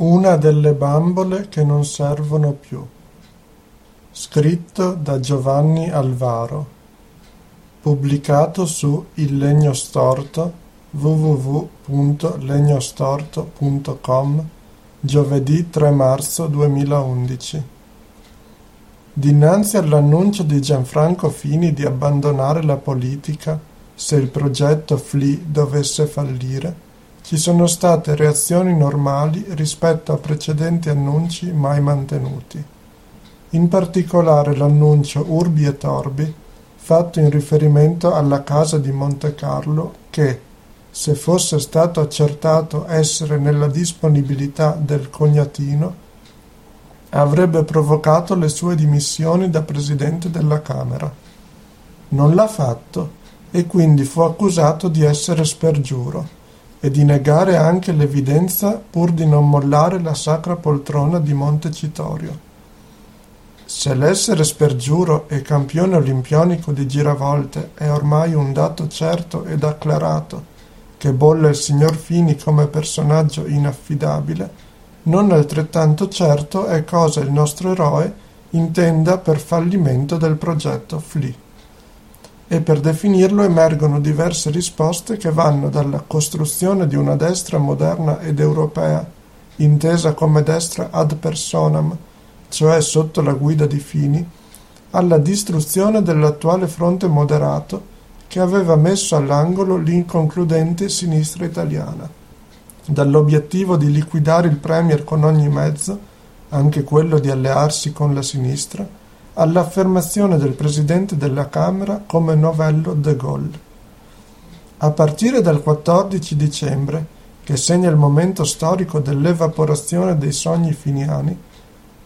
Una delle bambole che non servono più. Scritto da Giovanni Alvaro. Pubblicato su Il Legno Storto www.legnostorto.com giovedì 3 marzo 2011. Dinanzi all'annuncio di Gianfranco Fini di abbandonare la politica se il progetto FLI dovesse fallire, ci sono state reazioni normali rispetto a precedenti annunci mai mantenuti. In particolare l'annuncio Urbi et Orbi, fatto in riferimento alla casa di Monte Carlo che, se fosse stato accertato essere nella disponibilità del cognatino, avrebbe provocato le sue dimissioni da presidente della Camera. Non l'ha fatto e quindi fu accusato di essere spergiuro e di negare anche l'evidenza pur di non mollare la sacra poltrona di Montecitorio. Se l'essere spergiuro e campione olimpionico di giravolte è ormai un dato certo ed acclarato che bolle il signor Fini come personaggio inaffidabile, non altrettanto certo è cosa il nostro eroe intenda per fallimento del progetto Flea e per definirlo emergono diverse risposte che vanno dalla costruzione di una destra moderna ed europea, intesa come destra ad personam, cioè sotto la guida di Fini, alla distruzione dell'attuale fronte moderato che aveva messo all'angolo l'inconcludente sinistra italiana. Dall'obiettivo di liquidare il Premier con ogni mezzo, anche quello di allearsi con la sinistra, all'affermazione del Presidente della Camera come novello de Gaulle. A partire dal 14 dicembre, che segna il momento storico dell'evaporazione dei sogni finiani,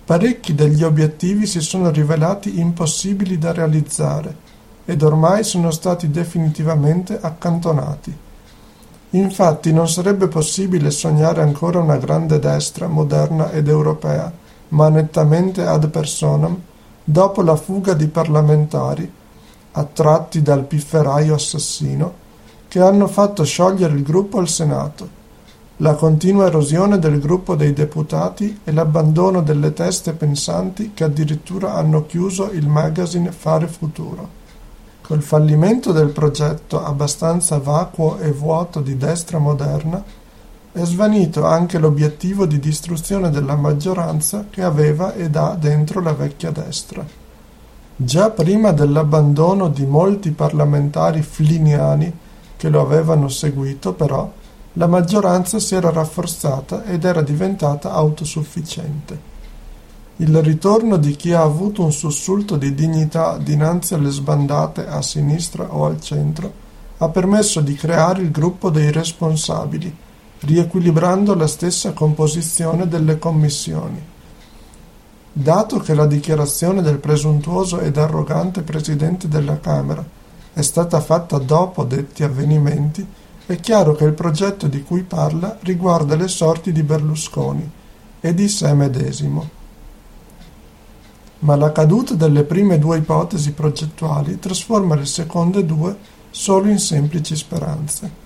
parecchi degli obiettivi si sono rivelati impossibili da realizzare ed ormai sono stati definitivamente accantonati. Infatti non sarebbe possibile sognare ancora una grande destra moderna ed europea, ma nettamente ad personam, dopo la fuga di parlamentari, attratti dal pifferaio assassino, che hanno fatto sciogliere il gruppo al Senato, la continua erosione del gruppo dei deputati e l'abbandono delle teste pensanti che addirittura hanno chiuso il magazine Fare Futuro. Col fallimento del progetto abbastanza vacuo e vuoto di destra moderna, è svanito anche l'obiettivo di distruzione della maggioranza che aveva ed ha dentro la vecchia destra. Già prima dell'abbandono di molti parlamentari fliniani che lo avevano seguito, però, la maggioranza si era rafforzata ed era diventata autosufficiente. Il ritorno di chi ha avuto un sussulto di dignità dinanzi alle sbandate a sinistra o al centro ha permesso di creare il gruppo dei responsabili, riequilibrando la stessa composizione delle commissioni. Dato che la dichiarazione del presuntuoso ed arrogante Presidente della Camera è stata fatta dopo detti avvenimenti, è chiaro che il progetto di cui parla riguarda le sorti di Berlusconi e di sé medesimo. Ma la caduta delle prime due ipotesi progettuali trasforma le seconde due solo in semplici speranze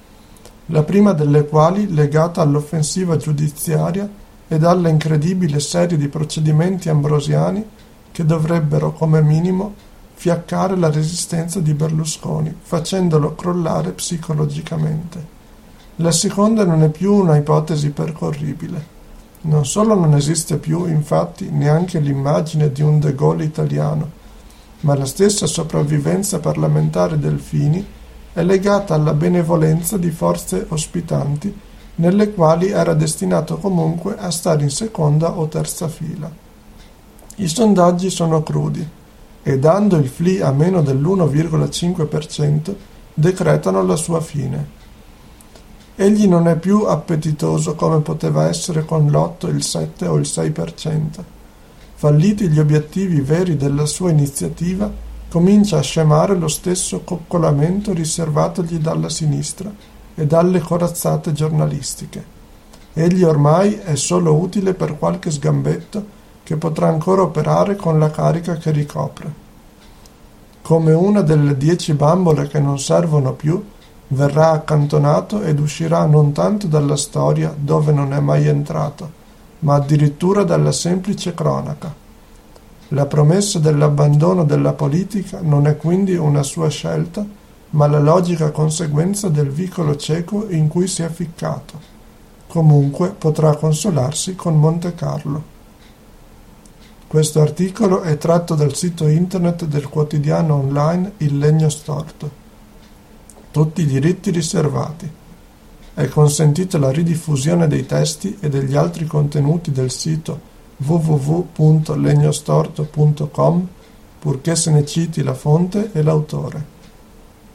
la prima delle quali legata all'offensiva giudiziaria ed alla incredibile serie di procedimenti ambrosiani che dovrebbero come minimo fiaccare la resistenza di Berlusconi, facendolo crollare psicologicamente. La seconda non è più una ipotesi percorribile. Non solo non esiste più, infatti, neanche l'immagine di un De Gaulle italiano, ma la stessa sopravvivenza parlamentare del Fini è legata alla benevolenza di forze ospitanti nelle quali era destinato comunque a stare in seconda o terza fila. I sondaggi sono crudi e dando il FLI a meno dell'1,5% decretano la sua fine. Egli non è più appetitoso come poteva essere con l'8, il 7 o il 6%. Falliti gli obiettivi veri della sua iniziativa, comincia a scemare lo stesso coccolamento riservatogli dalla sinistra e dalle corazzate giornalistiche. Egli ormai è solo utile per qualche sgambetto che potrà ancora operare con la carica che ricopre. Come una delle dieci bambole che non servono più, verrà accantonato ed uscirà non tanto dalla storia dove non è mai entrato, ma addirittura dalla semplice cronaca. La promessa dell'abbandono della politica non è quindi una sua scelta, ma la logica conseguenza del vicolo cieco in cui si è ficcato. Comunque potrà consolarsi con Monte Carlo. Questo articolo è tratto dal sito internet del quotidiano online Il Legno Storto. Tutti i diritti riservati. È consentita la ridiffusione dei testi e degli altri contenuti del sito www.legnostorto.com purché se ne citi la fonte e l'autore.